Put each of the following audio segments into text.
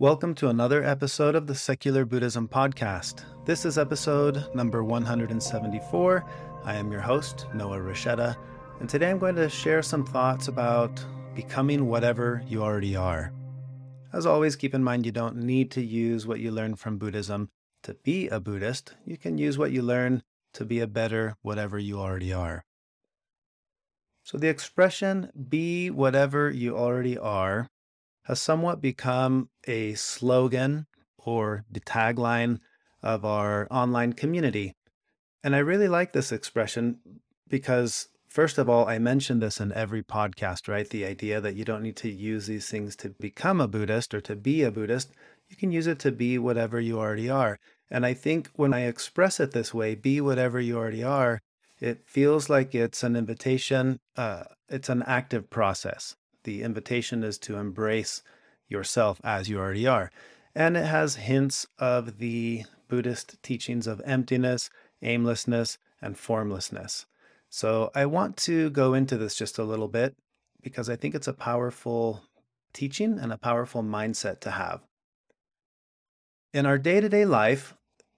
Welcome to another episode of the Secular Buddhism Podcast. This is episode number 174. I am your host, Noah Rasheta, and today I'm going to share some thoughts about becoming whatever you already are. As always, keep in mind you don't need to use what you learn from Buddhism to be a Buddhist. You can use what you learn to be a better whatever you already are. So the expression be whatever you already are has somewhat become a slogan or the tagline of our online community. And I really like this expression because, first of all, I mention this in every podcast, right? The idea that you don't need to use these things to become a Buddhist or to be a Buddhist. You can use it to be whatever you already are. And I think when I express it this way, be whatever you already are, it feels like it's an invitation, uh, it's an active process the invitation is to embrace yourself as you already are. And it has hints of the Buddhist teachings of emptiness, aimlessness, and formlessness. So I want to go into this just a little bit because I think it's a powerful teaching and a powerful mindset to have. In our day to day life,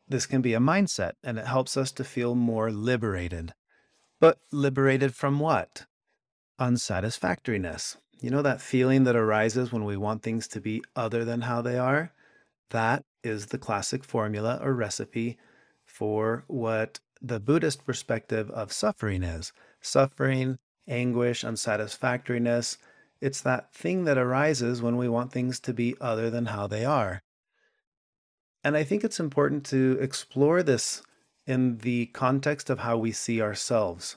this can be a mindset and it helps us to feel more liberated. But liberated from what? Unsatisfactoriness. You know that feeling that arises when we want things to be other than how they are? That is the classic formula or recipe for what the Buddhist perspective of suffering is. Suffering, anguish, unsatisfactoriness. It's that thing that arises when we want things to be other than how they are. And I think it's important to explore this in the context of how we see ourselves.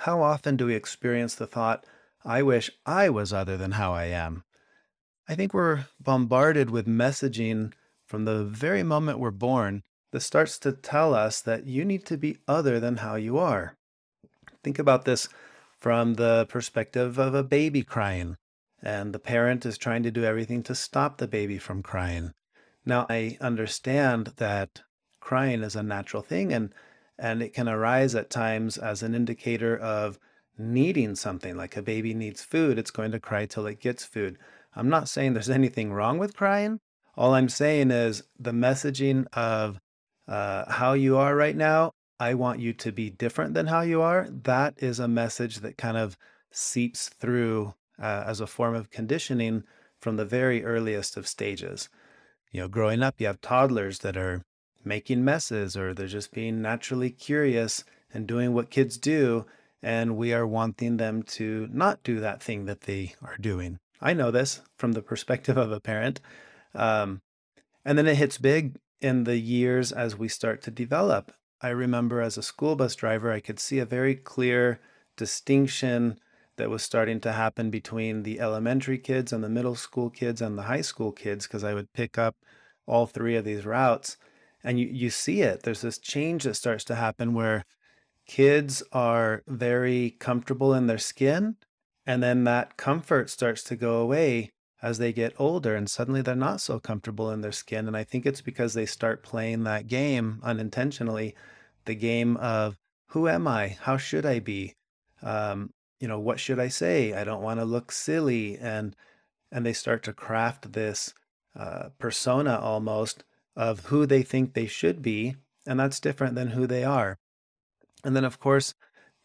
How often do we experience the thought, I wish I was other than how I am. I think we're bombarded with messaging from the very moment we're born that starts to tell us that you need to be other than how you are. Think about this from the perspective of a baby crying, and the parent is trying to do everything to stop the baby from crying. Now, I understand that crying is a natural thing and and it can arise at times as an indicator of needing something, like a baby needs food, it's going to cry till it gets food. I'm not saying there's anything wrong with crying. All I'm saying is the messaging of uh, how you are right now, I want you to be different than how you are. That is a message that kind of seeps through uh, as a form of conditioning from the very earliest of stages. You know, growing up, you have toddlers that are making messes or they're just being naturally curious and doing what kids do and we are wanting them to not do that thing that they are doing. I know this from the perspective of a parent. Um, and then it hits big in the years as we start to develop. I remember as a school bus driver, I could see a very clear distinction that was starting to happen between the elementary kids and the middle school kids and the high school kids because I would pick up all three of these routes. And you, you see it. There's this change that starts to happen where kids are very comfortable in their skin and then that comfort starts to go away as they get older and suddenly they're not so comfortable in their skin and i think it's because they start playing that game unintentionally the game of who am i? How should i be? Um, you know what should i say? I don't want to look silly and and they start to craft this uh, persona almost of who they think they should be and that's different than who they are and then, of course,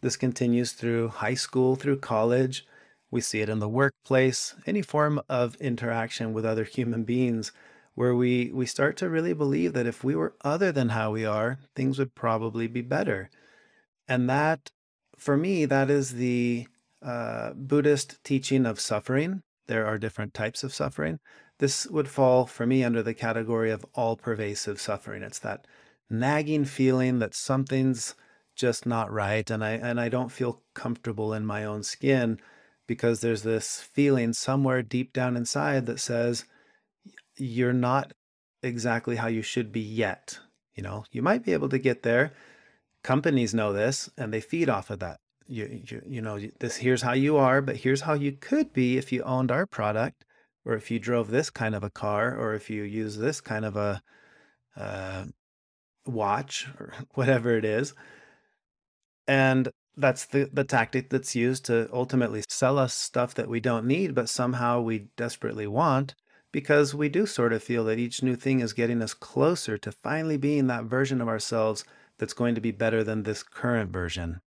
this continues through high school, through college. We see it in the workplace, any form of interaction with other human beings where we, we start to really believe that if we were other than how we are, things would probably be better. And that, for me, that is the uh, Buddhist teaching of suffering. There are different types of suffering. This would fall for me under the category of all pervasive suffering. It's that nagging feeling that something's just not right and I and I don't feel comfortable in my own skin because there's this feeling somewhere deep down inside that says you're not exactly how you should be yet. You know, you might be able to get there. Companies know this and they feed off of that. You, you, you know, this here's how you are, but here's how you could be if you owned our product or if you drove this kind of a car or if you use this kind of a uh, watch or whatever it is. And that's the, the tactic that's used to ultimately sell us stuff that we don't need, but somehow we desperately want because we do sort of feel that each new thing is getting us closer to finally being that version of ourselves that's going to be better than this current version.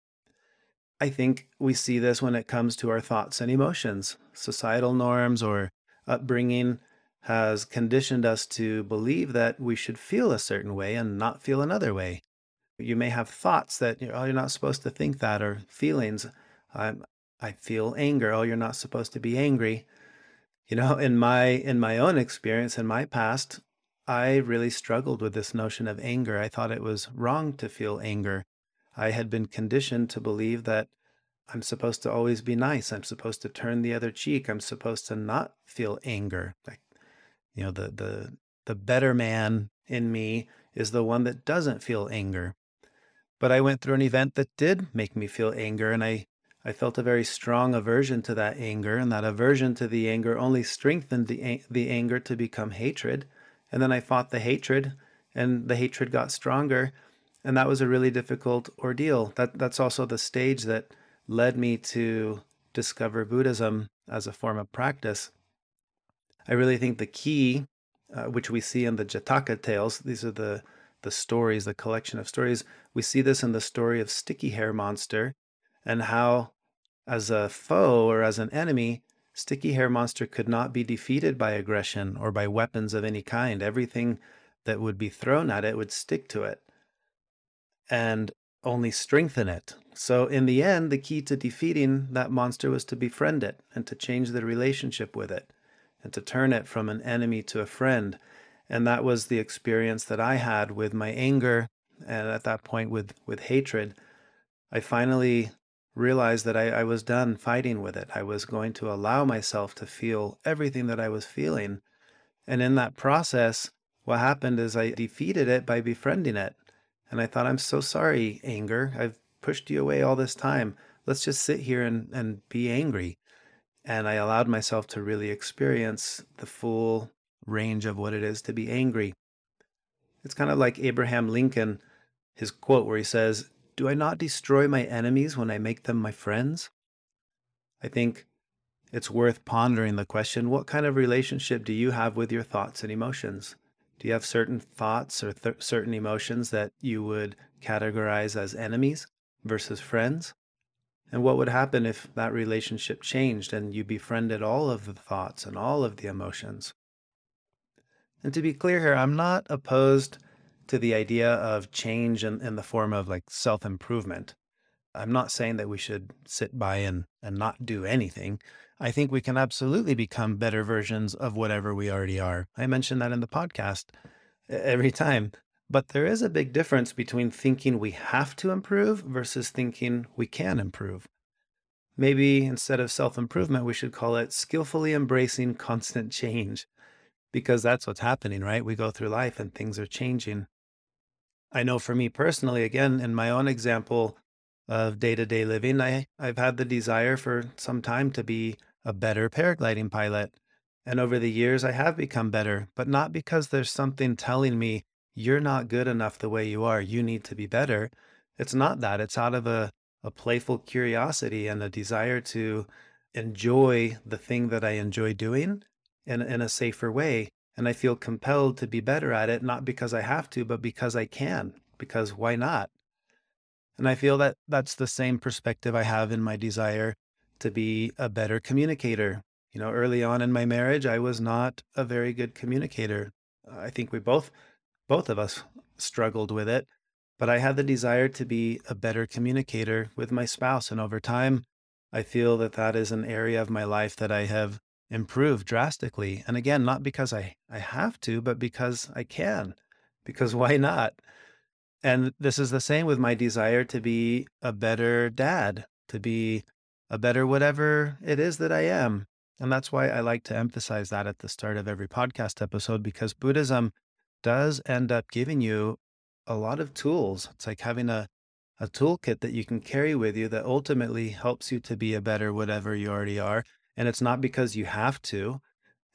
I think we see this when it comes to our thoughts and emotions. Societal norms or upbringing has conditioned us to believe that we should feel a certain way and not feel another way. You may have thoughts that oh, you're not supposed to think that, or feelings. I'm, I feel anger. Oh, you're not supposed to be angry. You know, in my in my own experience in my past, I really struggled with this notion of anger. I thought it was wrong to feel anger. I had been conditioned to believe that I'm supposed to always be nice. I'm supposed to turn the other cheek. I'm supposed to not feel anger. Like you know, the the the better man in me is the one that doesn't feel anger. But I went through an event that did make me feel anger, and I I felt a very strong aversion to that anger, and that aversion to the anger only strengthened the the anger to become hatred. And then I fought the hatred, and the hatred got stronger, and that was a really difficult ordeal. That that's also the stage that led me to discover Buddhism as a form of practice. I really think the key, uh, which we see in the Jataka tales, these are the the stories, the collection of stories. We see this in the story of Sticky Hair Monster, and how, as a foe or as an enemy, Sticky Hair Monster could not be defeated by aggression or by weapons of any kind. Everything that would be thrown at it would stick to it and only strengthen it. So, in the end, the key to defeating that monster was to befriend it and to change the relationship with it and to turn it from an enemy to a friend. And that was the experience that I had with my anger and at that point with, with hatred. I finally realized that I, I was done fighting with it. I was going to allow myself to feel everything that I was feeling. And in that process, what happened is I defeated it by befriending it. And I thought, I'm so sorry, anger. I've pushed you away all this time. Let's just sit here and, and be angry and I allowed myself to really experience the full range of what it is to be angry. It's kind of like Abraham Lincoln, his quote where he says, Do I not destroy my enemies when I make them my friends? I think it's worth pondering the question what kind of relationship do you have with your thoughts and emotions? Do you have certain thoughts or th- certain emotions that you would categorize as enemies versus friends? And what would happen if that relationship changed and you befriended all of the thoughts and all of the emotions? And to be clear here, I'm not opposed to the idea of change in, in the form of like self improvement. I'm not saying that we should sit by and, and not do anything. I think we can absolutely become better versions of whatever we already are. I mention that in the podcast every time. But there is a big difference between thinking we have to improve versus thinking we can improve. Maybe instead of self improvement, we should call it skillfully embracing constant change, because that's what's happening, right? We go through life and things are changing. I know for me personally, again, in my own example of day to day living, I, I've had the desire for some time to be a better paragliding pilot. And over the years, I have become better, but not because there's something telling me you're not good enough the way you are. You need to be better. It's not that. It's out of a, a playful curiosity and a desire to enjoy the thing that I enjoy doing in, in a safer way. And I feel compelled to be better at it, not because I have to, but because I can, because why not? And I feel that that's the same perspective I have in my desire to be a better communicator. You know, early on in my marriage, I was not a very good communicator. I think we both both of us struggled with it, but I had the desire to be a better communicator with my spouse. And over time, I feel that that is an area of my life that I have improved drastically. And again, not because I, I have to, but because I can, because why not? And this is the same with my desire to be a better dad, to be a better whatever it is that I am. And that's why I like to emphasize that at the start of every podcast episode, because Buddhism does end up giving you a lot of tools. It's like having a, a toolkit that you can carry with you that ultimately helps you to be a better whatever you already are. And it's not because you have to,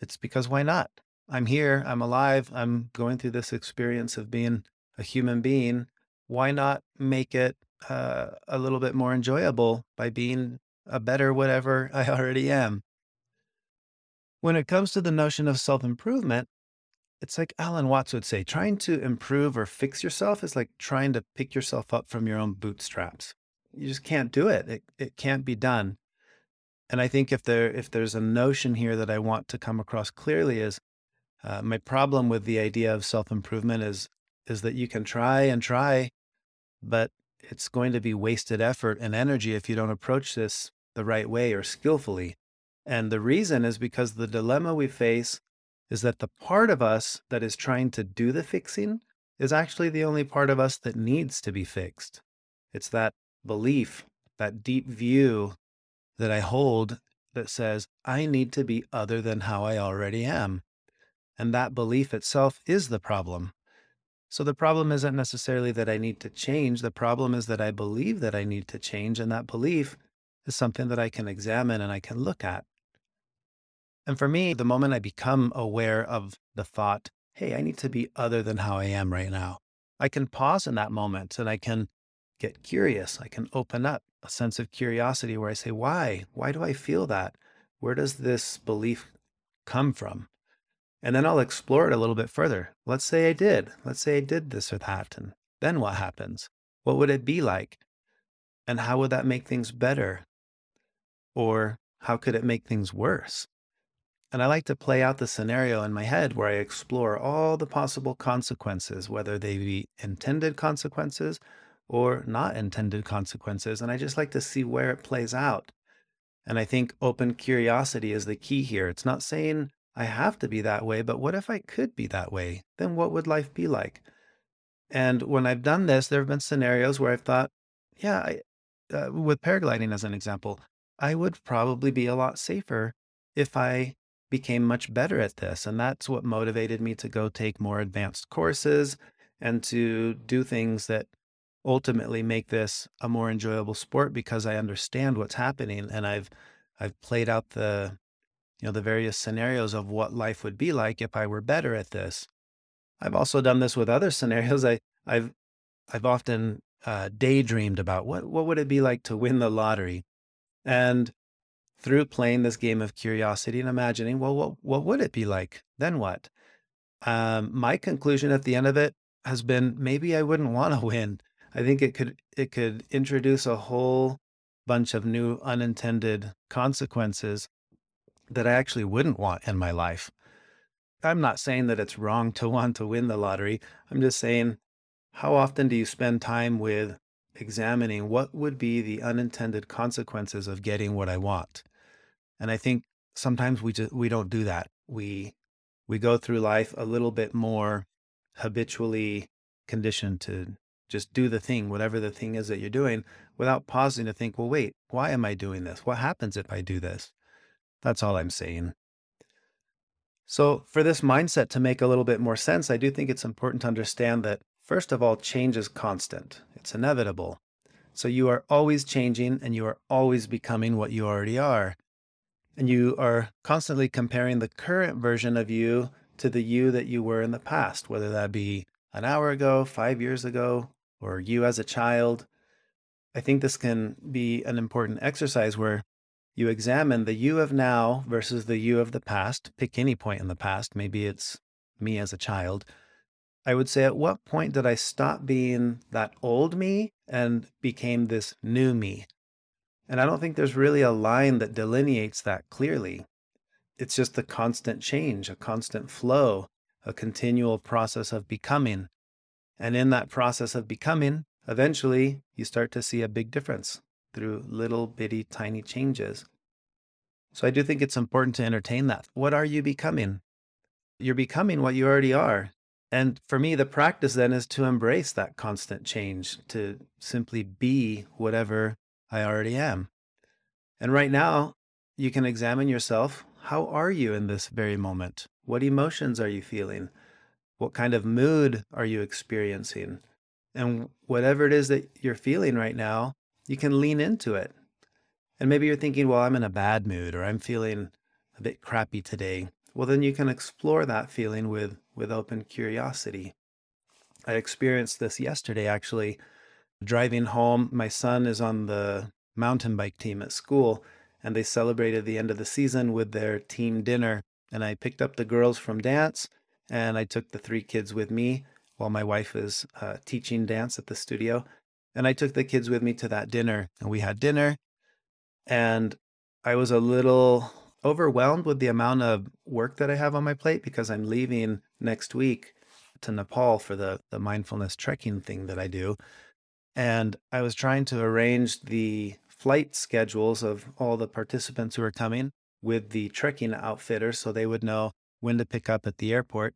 it's because why not? I'm here, I'm alive, I'm going through this experience of being a human being. Why not make it uh, a little bit more enjoyable by being a better whatever I already am? When it comes to the notion of self improvement, it's like Alan Watts would say trying to improve or fix yourself is like trying to pick yourself up from your own bootstraps. You just can't do it. It, it can't be done. And I think if there if there's a notion here that I want to come across clearly is uh, my problem with the idea of self improvement is is that you can try and try, but it's going to be wasted effort and energy if you don't approach this the right way or skillfully. And the reason is because the dilemma we face is that the part of us that is trying to do the fixing is actually the only part of us that needs to be fixed. It's that belief, that deep view that I hold that says, I need to be other than how I already am. And that belief itself is the problem. So the problem isn't necessarily that I need to change. The problem is that I believe that I need to change. And that belief is something that I can examine and I can look at. And for me, the moment I become aware of the thought, hey, I need to be other than how I am right now, I can pause in that moment and I can get curious. I can open up a sense of curiosity where I say, why? Why do I feel that? Where does this belief come from? And then I'll explore it a little bit further. Let's say I did. Let's say I did this or that. And then what happens? What would it be like? And how would that make things better? Or how could it make things worse? And I like to play out the scenario in my head where I explore all the possible consequences, whether they be intended consequences or not intended consequences. And I just like to see where it plays out. And I think open curiosity is the key here. It's not saying I have to be that way, but what if I could be that way? Then what would life be like? And when I've done this, there have been scenarios where I've thought, yeah, I, uh, with paragliding as an example, I would probably be a lot safer if I became much better at this. And that's what motivated me to go take more advanced courses and to do things that ultimately make this a more enjoyable sport because I understand what's happening and I've I've played out the you know, the various scenarios of what life would be like if I were better at this. I've also done this with other scenarios. I, I've, I've often uh, daydreamed about what, what would it be like to win the lottery, and through playing this game of curiosity and imagining, well, what, what would it be like? Then what? Um, my conclusion at the end of it has been maybe I wouldn't want to win. I think it could it could introduce a whole bunch of new unintended consequences that I actually wouldn't want in my life. I'm not saying that it's wrong to want to win the lottery. I'm just saying, how often do you spend time with examining what would be the unintended consequences of getting what I want? And I think sometimes we just we don't do that. We we go through life a little bit more habitually conditioned to just do the thing, whatever the thing is that you're doing, without pausing to think, well, wait, why am I doing this? What happens if I do this? That's all I'm saying. So, for this mindset to make a little bit more sense, I do think it's important to understand that, first of all, change is constant, it's inevitable. So, you are always changing and you are always becoming what you already are. And you are constantly comparing the current version of you to the you that you were in the past, whether that be an hour ago, five years ago, or you as a child. I think this can be an important exercise where you examine the you of now versus the you of the past. Pick any point in the past. Maybe it's me as a child. I would say, at what point did I stop being that old me and became this new me? And I don't think there's really a line that delineates that clearly. It's just a constant change, a constant flow, a continual process of becoming. And in that process of becoming, eventually you start to see a big difference through little bitty tiny changes. So I do think it's important to entertain that. What are you becoming? You're becoming what you already are. And for me, the practice then is to embrace that constant change, to simply be whatever I already am. And right now, you can examine yourself. How are you in this very moment? What emotions are you feeling? What kind of mood are you experiencing? And whatever it is that you're feeling right now, you can lean into it. And maybe you're thinking, well, I'm in a bad mood or I'm feeling a bit crappy today. Well, then you can explore that feeling with, with open curiosity. I experienced this yesterday actually. Driving home, my son is on the mountain bike team at school, and they celebrated the end of the season with their team dinner. and I picked up the girls from dance and I took the three kids with me while my wife is uh, teaching dance at the studio. And I took the kids with me to that dinner and we had dinner. And I was a little overwhelmed with the amount of work that I have on my plate because I'm leaving next week to Nepal for the, the mindfulness trekking thing that I do. And I was trying to arrange the flight schedules of all the participants who are coming with the trekking outfitter so they would know when to pick up at the airport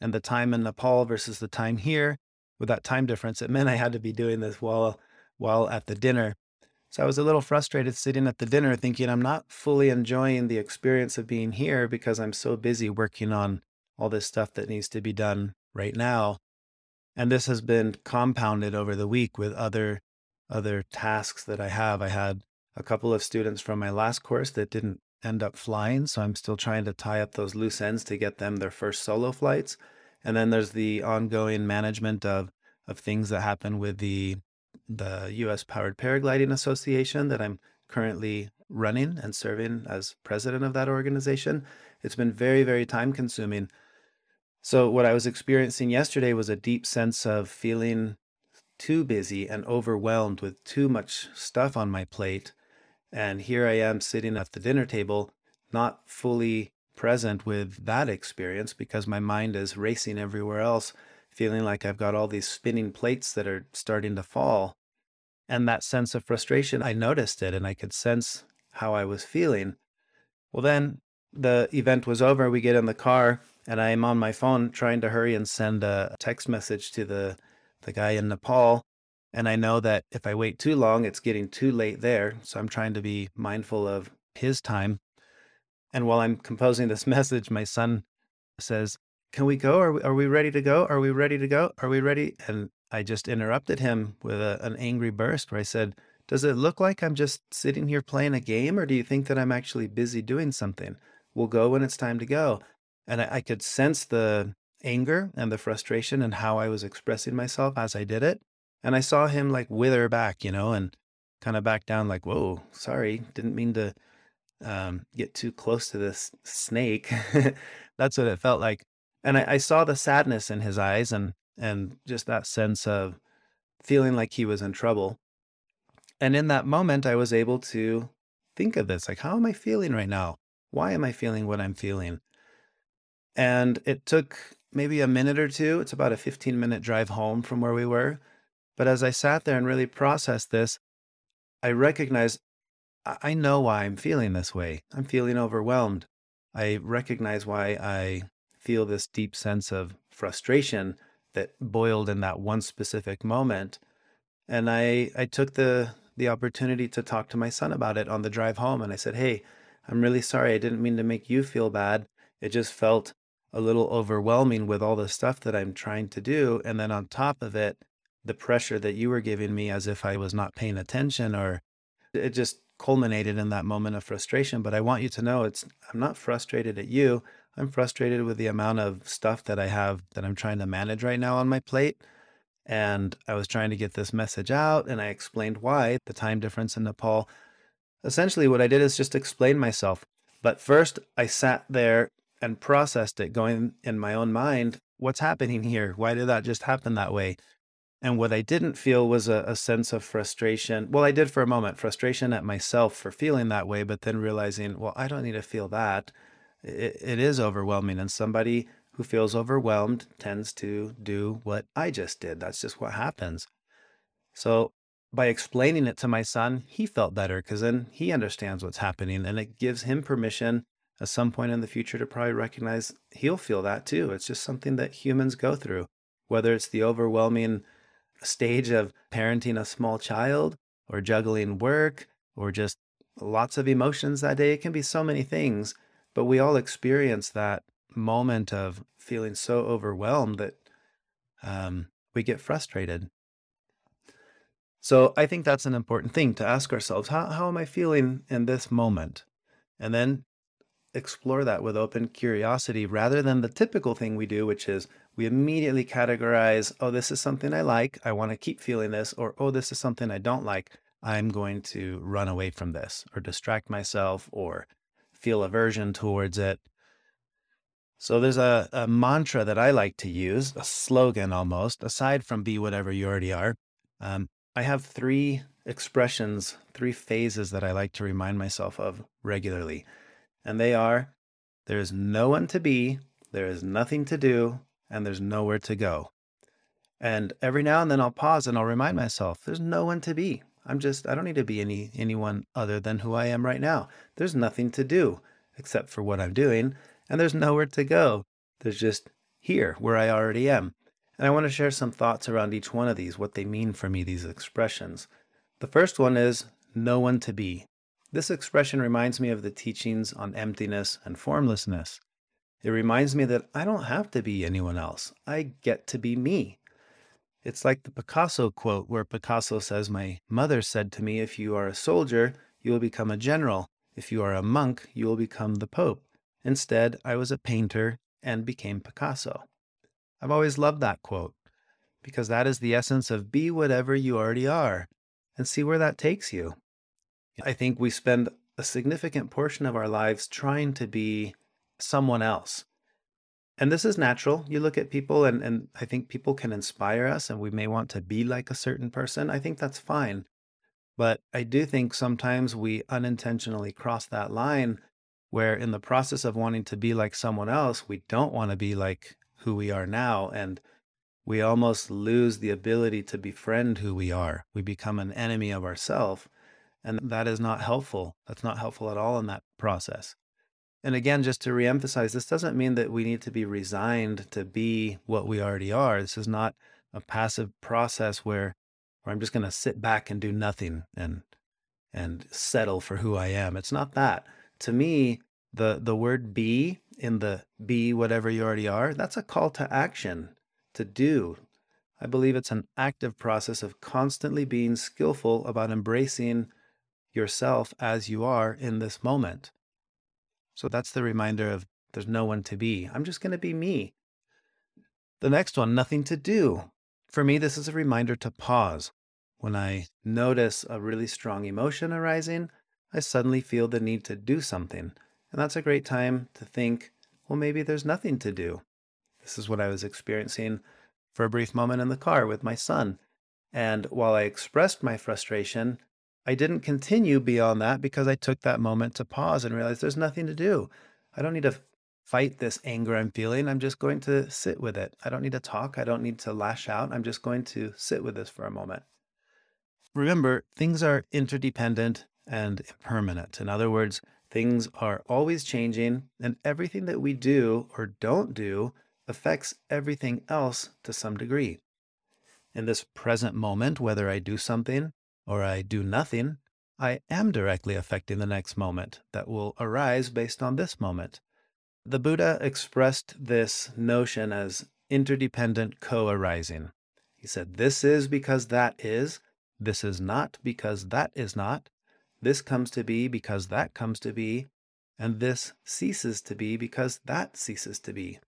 and the time in Nepal versus the time here with that time difference it meant I had to be doing this while while at the dinner. So I was a little frustrated sitting at the dinner thinking I'm not fully enjoying the experience of being here because I'm so busy working on all this stuff that needs to be done right now. And this has been compounded over the week with other other tasks that I have. I had a couple of students from my last course that didn't end up flying. So I'm still trying to tie up those loose ends to get them their first solo flights. And then there's the ongoing management of of things that happen with the the US Powered Paragliding Association that I'm currently running and serving as president of that organization. It's been very, very time consuming. So, what I was experiencing yesterday was a deep sense of feeling too busy and overwhelmed with too much stuff on my plate and here I am sitting at the dinner table, not fully present with that experience because my mind is racing everywhere else, feeling like I've got all these spinning plates that are starting to fall. And that sense of frustration, I noticed it and I could sense how I was feeling. Well, then the event was over. We get in the car and I'm on my phone trying to hurry and send a text message to the, the guy in Nepal and I know that if I wait too long, it's getting too late there. So I'm trying to be mindful of his time. And while I'm composing this message, my son says, Can we go? Are we, are we ready to go? Are we ready to go? Are we ready? And I just interrupted him with a, an angry burst where I said, Does it look like I'm just sitting here playing a game, or do you think that I'm actually busy doing something? We'll go when it's time to go. And I, I could sense the anger and the frustration and how I was expressing myself as I did it. And I saw him like wither back, you know, and kind of back down, like, whoa, sorry, didn't mean to um, get too close to this snake. That's what it felt like. And I, I saw the sadness in his eyes and and just that sense of feeling like he was in trouble. And in that moment, I was able to think of this like, how am I feeling right now? Why am I feeling what I'm feeling? And it took maybe a minute or two. It's about a 15 minute drive home from where we were but as I sat there and really processed this, I recognized I know why I'm feeling this way. I'm feeling overwhelmed. I recognize why I feel this deep sense of frustration that boiled in that one specific moment. And I I took the the opportunity to talk to my son about it on the drive home and I said, "Hey, I'm really sorry. I didn't mean to make you feel bad. It just felt a little overwhelming with all the stuff that I'm trying to do and then on top of it, the pressure that you were giving me as if I was not paying attention or it just culminated in that moment of frustration but I want you to know it's I'm not frustrated at you. I'm frustrated with the amount of stuff that I have that I'm trying to manage right now on my plate and I was trying to get this message out and I explained why the time difference in Nepal. Essentially what I did is just explain myself but first I sat there and processed it going in my own mind what's happening here? Why did that just happen that way and what I didn't feel was a, a, sense of frustration. Well, I did for a moment, frustration at myself for feeling that way, but then realizing, well, I don't need to feel that. It, it is overwhelming. And somebody who feels overwhelmed tends to do what I just did. That's just what happens. So by explaining it to my son, he felt better because then he understands what's happening and it gives him permission at some point in the future to probably recognize he'll feel that too. It's just something that humans go through, whether it's the overwhelming stage of parenting a small child or juggling work or just lots of emotions that day. It can be so many things, but we all experience that moment of feeling so overwhelmed that um, we get frustrated. So I think that's an important thing to ask ourselves how, how am I feeling in this moment? And then explore that with open curiosity rather than the typical thing we do, which is we immediately categorize, oh, this is something I like. I want to keep feeling this. Or, oh, this is something I don't like. I'm going to run away from this or distract myself or feel aversion towards it. So there's a, a mantra that I like to use, a slogan almost, aside from be whatever you already are. Um, I have three expressions, three phases that I like to remind myself of regularly. And they are there's no one to be, there is nothing to do, and there's nowhere to go. And every now and then I'll pause and I'll remind hmm. myself there's no one to be. I'm just I don't need to be any anyone other than who I am right now. There's nothing to do except for what I'm doing and there's nowhere to go. There's just here where I already am. And I want to share some thoughts around each one of these, what they mean for me, these expressions. The first one is no one to be. This expression reminds me of the teachings on emptiness and formlessness. It reminds me that I don't have to be anyone else. I get to be me. It's like the Picasso quote where Picasso says, My mother said to me, if you are a soldier, you will become a general. If you are a monk, you will become the Pope. Instead, I was a painter and became Picasso. I've always loved that quote because that is the essence of be whatever you already are and see where that takes you. I think we spend a significant portion of our lives trying to be someone else. And this is natural. You look at people, and, and I think people can inspire us, and we may want to be like a certain person. I think that's fine. But I do think sometimes we unintentionally cross that line where in the process of wanting to be like someone else, we don't want to be like who we are now. And we almost lose the ability to befriend who we are. We become an enemy of ourselves. And that is not helpful. That's not helpful at all in that process. And again, just to reemphasize, this doesn't mean that we need to be resigned to be what we already are. This is not a passive process where, where I'm just going to sit back and do nothing and and settle for who I am. It's not that to me, the the word be in the be whatever you already are, that's a call to action, to do. I believe it's an active process of constantly being skillful about embracing yourself as you are in this moment. So that's the reminder of there's no one to be. I'm just going to be me. The next one, nothing to do. For me, this is a reminder to pause. When I notice a really strong emotion arising, I suddenly feel the need to do something. And that's a great time to think, well, maybe there's nothing to do. This is what I was experiencing for a brief moment in the car with my son. And while I expressed my frustration, I didn't continue beyond that because I took that moment to pause and realize there's nothing to do. I don't need to fight this anger I'm feeling. I'm just going to sit with it. I don't need to talk. I don't need to lash out. I'm just going to sit with this for a moment. Remember, things are interdependent and impermanent. In other words, things are always changing, and everything that we do or don't do affects everything else to some degree. In this present moment, whether I do something or I do nothing, I am directly affecting the next moment that will arise based on this moment. The Buddha expressed this notion as interdependent co arising. He said, This is because that is, this is not because that is not, this comes to be because that comes to be, and this ceases to be because that ceases to be.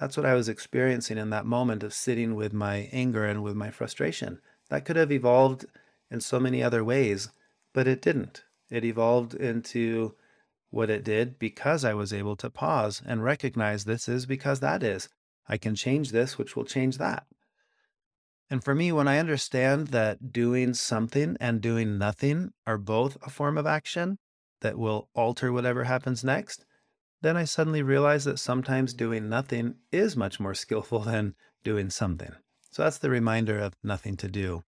That's what I was experiencing in that moment of sitting with my anger and with my frustration. That could have evolved in so many other ways, but it didn't. It evolved into what it did because I was able to pause and recognize this is because that is. I can change this, which will change that. And for me, when I understand that doing something and doing nothing are both a form of action that will alter whatever happens next, then I suddenly realize that sometimes doing nothing is much more skillful than doing something. So that's the reminder of nothing to do.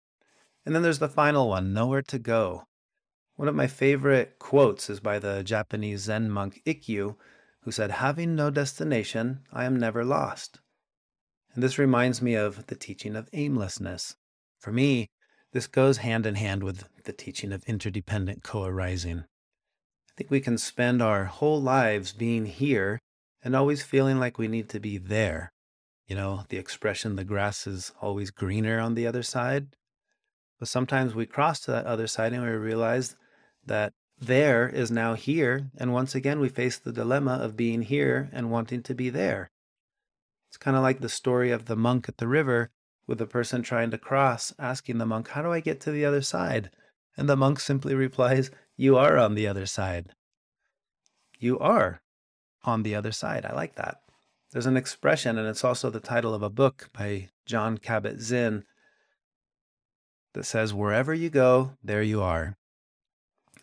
And then there's the final one nowhere to go. One of my favorite quotes is by the Japanese Zen monk Ikkyu, who said, Having no destination, I am never lost. And this reminds me of the teaching of aimlessness. For me, this goes hand in hand with the teaching of interdependent co arising. I think we can spend our whole lives being here and always feeling like we need to be there. You know, the expression, the grass is always greener on the other side. But sometimes we cross to that other side and we realize that there is now here. And once again, we face the dilemma of being here and wanting to be there. It's kind of like the story of the monk at the river with the person trying to cross, asking the monk, How do I get to the other side? And the monk simply replies, You are on the other side. You are on the other side. I like that. There's an expression, and it's also the title of a book by Jon Kabat-Zinn that says, Wherever you go, there you are.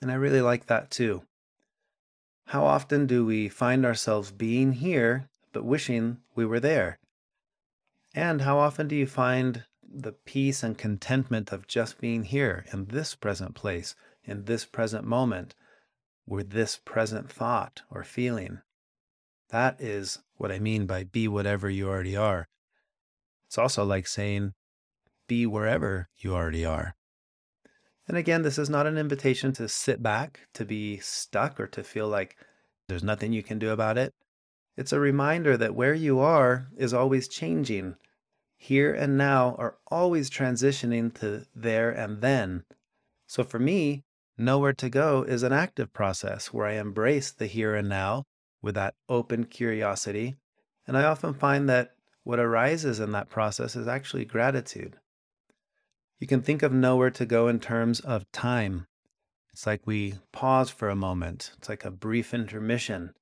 And I really like that too. How often do we find ourselves being here, but wishing we were there? And how often do you find the peace and contentment of just being here in this present place, in this present moment, with this present thought or feeling? That is what I mean by be whatever you already are. It's also like saying, be wherever you already are. And again, this is not an invitation to sit back, to be stuck, or to feel like there's nothing you can do about it. It's a reminder that where you are is always changing. Here and now are always transitioning to there and then. So for me, nowhere to go is an active process where I embrace the here and now with that open curiosity. And I often find that what arises in that process is actually gratitude. You can think of nowhere to go in terms of time. It's like we pause for a moment, it's like a brief intermission.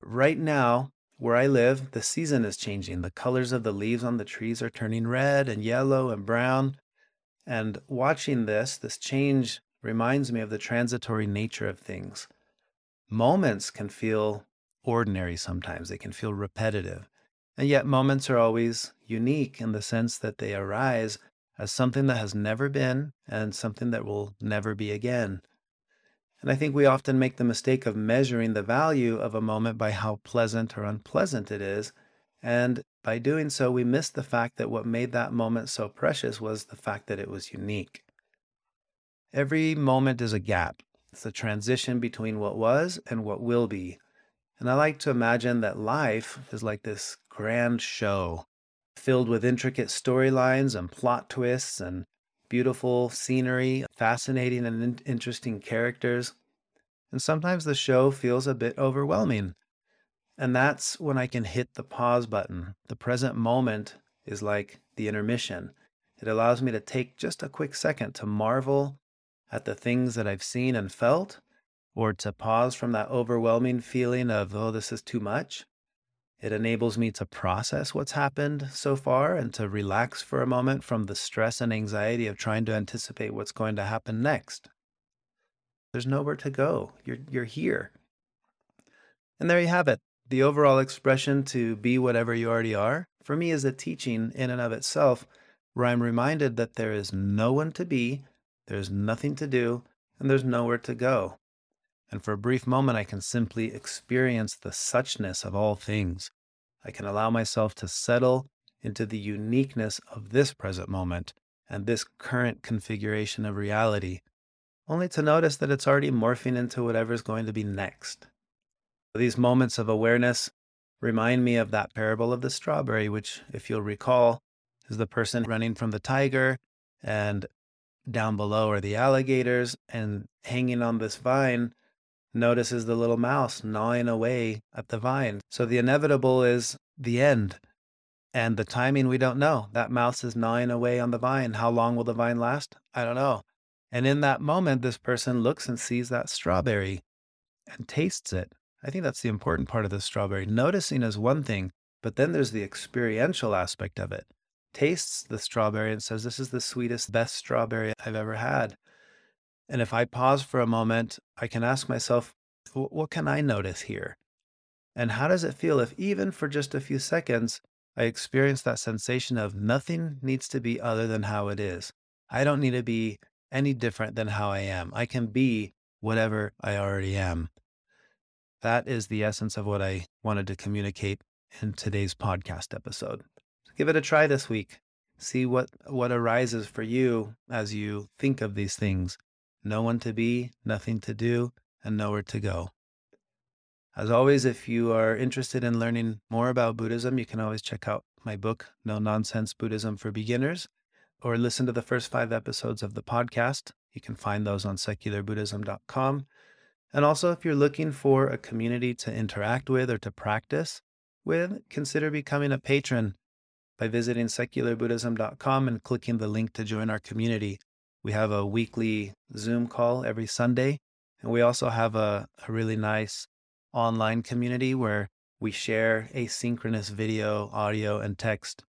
Right now, where I live, the season is changing. The colors of the leaves on the trees are turning red and yellow and brown. And watching this, this change reminds me of the transitory nature of things. Moments can feel ordinary sometimes, they can feel repetitive. And yet, moments are always unique in the sense that they arise as something that has never been and something that will never be again. And I think we often make the mistake of measuring the value of a moment by how pleasant or unpleasant it is. And by doing so, we miss the fact that what made that moment so precious was the fact that it was unique. Every moment is a gap, it's a transition between what was and what will be. And I like to imagine that life is like this grand show filled with intricate storylines and plot twists and beautiful scenery, fascinating and in- interesting characters. And sometimes the show feels a bit overwhelming. And that's when I can hit the pause button. The present moment is like the intermission. It allows me to take just a quick second to marvel at the things that I've seen and felt, or to pause from that overwhelming feeling of, oh, this is too much, it enables me to process what's happened so far and to relax for a moment from the stress and anxiety of trying to anticipate what's going to happen next. There's nowhere to go. You're, you're here. And there you have it. The overall expression to be whatever you already are, for me, is a teaching in and of itself where I'm reminded that there is no one to be, there's nothing to do, and there's nowhere to go and for a brief moment I can simply experience the suchness of all things. I can allow myself to settle into the uniqueness of this present moment and this current configuration of reality, only to notice that it's already morphing into whatever's going to be next. These moments of awareness remind me of that parable of the strawberry, which, if you'll recall, is the person running from the tiger, and down below are the alligators, and hanging on this vine notices the little mouse gnawing away at the vine. So the inevitable is the end. And the timing we don't know. That mouse is gnawing away on the vine. How long will the vine last? I don't know. And in that moment, this person looks and sees that strawberry and tastes it. I think that's the important part of the strawberry. Noticing is one thing, but then there's the experiential aspect of it. Tastes the strawberry and says, This is the sweetest, best strawberry I've ever had. And if I pause for a moment, I can ask myself, what can I notice here? And how does it feel if, even for just a few seconds, I experience that sensation of nothing needs to be other than how it is? I don't need to be any different than how I am. I can be whatever I already am. That is the essence of what I wanted to communicate in today's podcast episode. give it a try this week. See what, what arises for you as you think of these things no one to be, nothing to do, and nowhere to go. As always, if you are interested in learning more about Buddhism, you can always check out my book, No Nonsense Buddhism for Beginners, or listen to the first five episodes of the podcast. You can find those on secularbuddhism.com. And also, if you're looking for a community to interact with or to practice with, consider becoming a patron by visiting secularbuddhism.com and clicking the link to join our community. We have a weekly Zoom call every Sunday. And we also have a, a really nice online community where We share asynchronous video, audio, and text,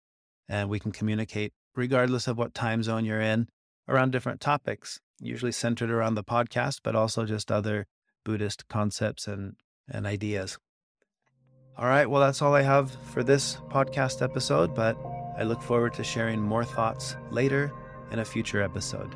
and we can communicate regardless of what time zone you're in around different topics, usually centered around the podcast, but also just other Buddhist concepts and, and ideas. All right, well, that's all I have for this podcast episode, but I look forward to sharing more thoughts later in a future episode.